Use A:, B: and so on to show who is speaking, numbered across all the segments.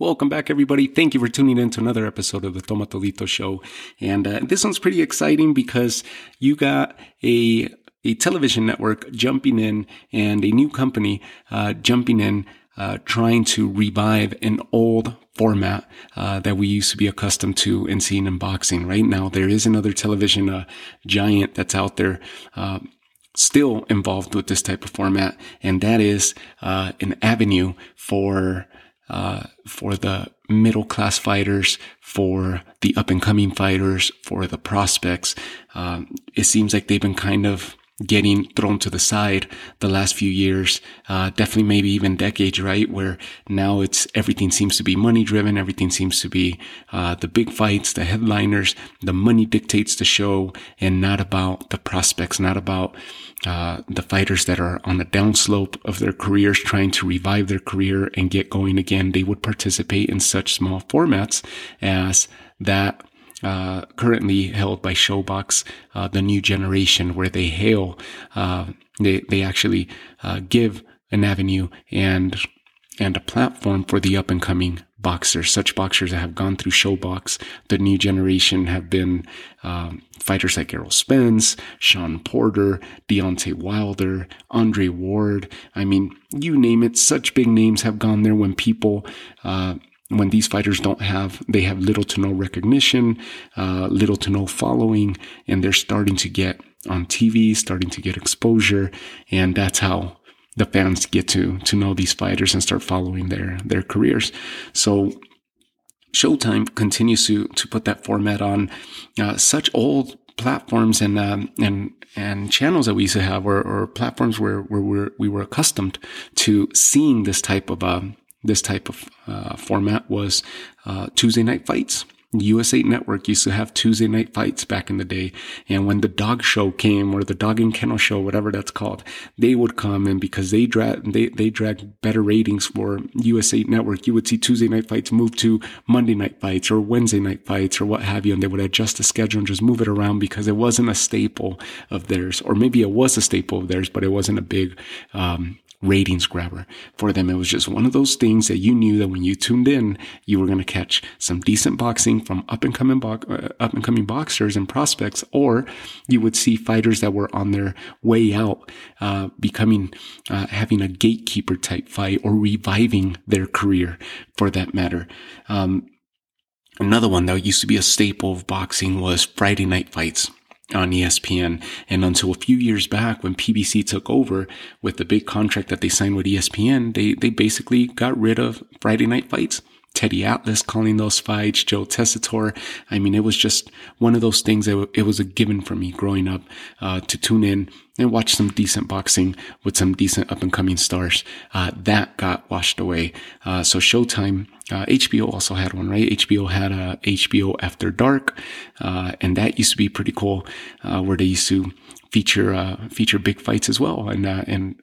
A: Welcome back, everybody. Thank you for tuning in to another episode of the TomaTodito Show. And uh, this one's pretty exciting because you got a a television network jumping in and a new company uh, jumping in, uh, trying to revive an old format uh, that we used to be accustomed to in seeing in boxing. Right now, there is another television uh, giant that's out there uh, still involved with this type of format, and that is uh, an avenue for uh, for the middle class fighters, for the up and coming fighters, for the prospects. Um, it seems like they've been kind of getting thrown to the side the last few years, uh, definitely maybe even decades, right? Where now it's everything seems to be money driven. Everything seems to be, uh, the big fights, the headliners, the money dictates the show and not about the prospects, not about, uh, the fighters that are on the downslope of their careers trying to revive their career and get going again. They would participate in such small formats as that uh, currently held by ShoBox, uh, the new generation, where they hail, uh, they they actually uh, give an avenue and and a platform for the up and coming boxers. Such boxers that have gone through ShoBox, the new generation have been um, fighters like Errol Spence, Shawn Porter, Deontay Wilder, Andre Ward. I mean, you name it. Such big names have gone there when people uh, when these fighters don't have, they have little to no recognition, uh, little to no following, and they're starting to get on TV, starting to get exposure, and that's how the fans get to to know these fighters and start following their their careers. So Showtime continues to to put that format on uh, such old platforms and um, and and channels that we used to have, or, or platforms where where we were accustomed to seeing this type of um, this type of uh, format was uh, Tuesday night fights. USA Network used to have Tuesday night fights back in the day. And when the dog show came or the dog and kennel show, whatever that's called, they would come and because they drag, they, they drag better ratings for USA Network, you would see Tuesday night fights move to Monday night fights or Wednesday night fights or what have you. And they would adjust the schedule and just move it around because it wasn't a staple of theirs. Or maybe it was a staple of theirs, but it wasn't a big, um, ratings grabber for them. It was just one of those things that you knew that when you tuned in, you were going to catch some decent boxing from up and coming uh, up and coming boxers and prospects, or you would see fighters that were on their way out, uh, becoming, uh, having a gatekeeper type fight or reviving their career for that matter. Um, another one that used to be a staple of boxing was Friday night fights on ESPN. And until a few years back when PBC took over with the big contract that they signed with ESPN, they, they basically got rid of Friday night fights. Teddy Atlas calling those fights, Joe Tessitore. I mean, it was just one of those things that it was a given for me growing up, uh, to tune in and watch some decent boxing with some decent up and coming stars. Uh, that got washed away. Uh, so Showtime, uh, HBO also had one, right? HBO had a HBO After Dark, uh, and that used to be pretty cool, uh, where they used to feature, uh, feature big fights as well. And, and,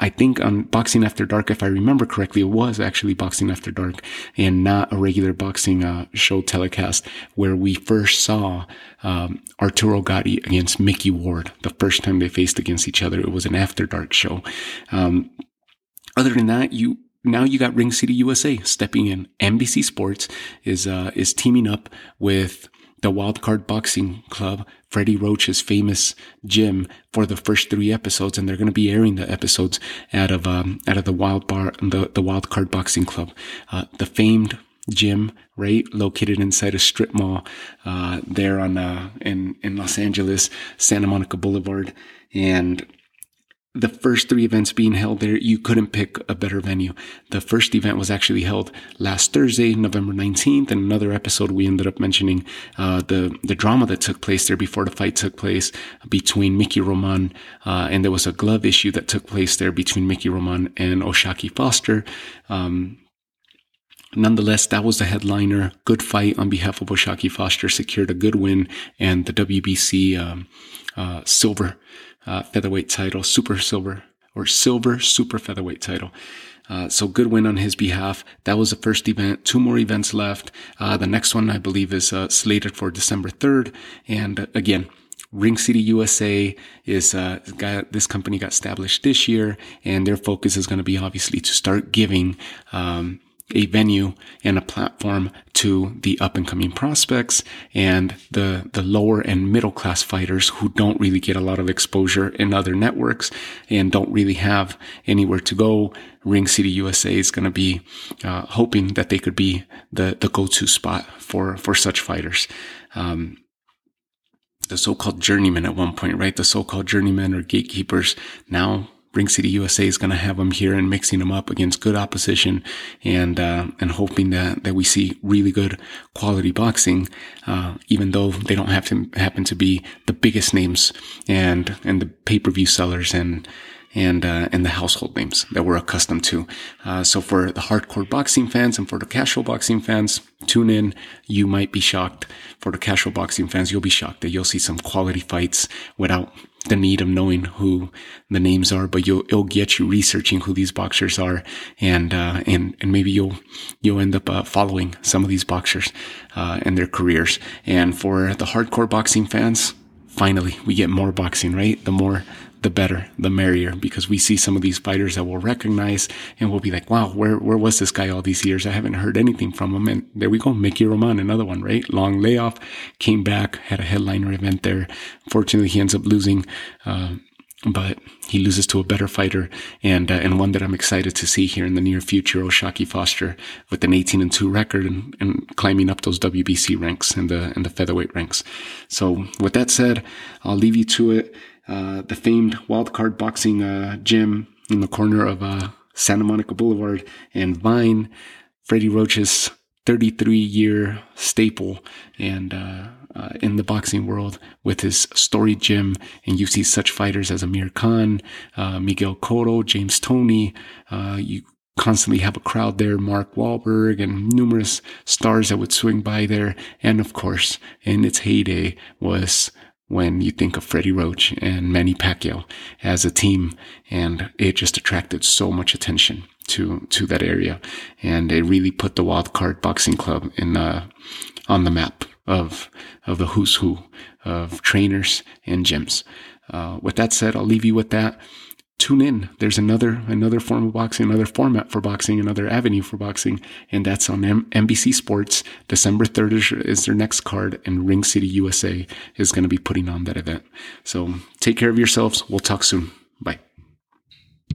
A: I think on Boxing After Dark, if I remember correctly, it was actually Boxing After Dark and not a regular boxing uh, show telecast where we first saw um, Arturo Gatti against Micky Ward. The first time they faced against each other, it was an After Dark show. Um, other than that, you now you got Ring City USA stepping in. NBC Sports is uh, is teaming up with the Wildcard Boxing Club, Freddie Roach's famous gym, for the first three episodes, and they're going to be airing the episodes out of um, out of the Wild Bar, the the Wildcard Boxing Club, uh, the famed gym, right, located inside a strip mall, uh, there on uh, in in Los Angeles, Santa Monica Boulevard, and the first three events being held there, you couldn't pick a better venue. The first event was actually held last Thursday, November 19th. And another episode, we ended up mentioning, uh, the, the drama that took place there before the fight took place between Mickey Roman, uh, and there was a glove issue that took place there between Mickey Roman and O'Shaquie Foster. Um, Nonetheless, that was the headliner. Good fight on behalf of O'Shaquie Foster, secured a good win and the WBC um, uh, silver uh, featherweight title, super silver or silver super featherweight title. Uh, so good win on his behalf. That was the first event. Two more events left. Uh, the next one, I believe, is uh, slated for December 3rd. And uh, again, Ring City USA is uh, got, this company got established this year, and their focus is going to be obviously to start giving um, a venue and a platform to the up and coming prospects and the, the lower and middle class fighters who don't really get a lot of exposure in other networks and don't really have anywhere to go. Ring City USA is going to be uh, hoping that they could be the, the go-to spot for, for such fighters. Um, the so-called journeymen at one point, right? The so-called journeymen or gatekeepers now Ring City USA is going to have them here and mixing them up against good opposition and, uh, and hoping that, that we see really good quality boxing, uh, even though they don't have to happen to be the biggest names and, and the pay-per-view sellers and, and uh, and the household names that we're accustomed to. Uh, so for the hardcore boxing fans and for the casual boxing fans, tune in. You might be shocked. For the casual boxing fans, you'll be shocked that you'll see some quality fights without the need of knowing who the names are, but you'll it'll get you researching who these boxers are, and uh, and and maybe you'll you'll end up uh, following some of these boxers uh, and their careers. And for the hardcore boxing fans, finally we get more boxing, right? The more the better, the merrier, because we see some of these fighters that we'll recognize and we'll be like, wow, where, where was this guy all these years? I haven't heard anything from him. And there we go. Mickey Roman, another one, right? Long layoff, came back, had a headliner event there. Fortunately, he ends up losing, uh, but he loses to a better fighter and uh, and one that I'm excited to see here in the near future, O'Shaquie Foster, with an 18 and 2 record and, and climbing up those WBC ranks and the and the featherweight ranks. So with that said, I'll leave you to it. Uh, the famed wildcard boxing uh, gym in the corner of uh, Santa Monica Boulevard and Vine, Freddie Roach's 33 year staple and uh, uh, in the boxing world with his story gym. And you see such fighters as Amir Khan, Miguel Cotto, James Toney. you constantly have a crowd there, Mark Wahlberg and numerous stars that would swing by there. And of course, in its heyday was when you think of Freddie Roach and Manny Pacquiao as a team. And it just attracted so much attention to, to that area. And it really put the Wild Card Boxing Club in, uh, on the map of, of the who's who of trainers and gyms. Uh, with that said, I'll leave you with that tune in. There's another another form of boxing, another format for boxing, another avenue for boxing, and that's on M- NBC Sports. December 3rd is, is their next card, and Ring City USA is going to be putting on that event. So take care of yourselves. We'll talk soon. Bye.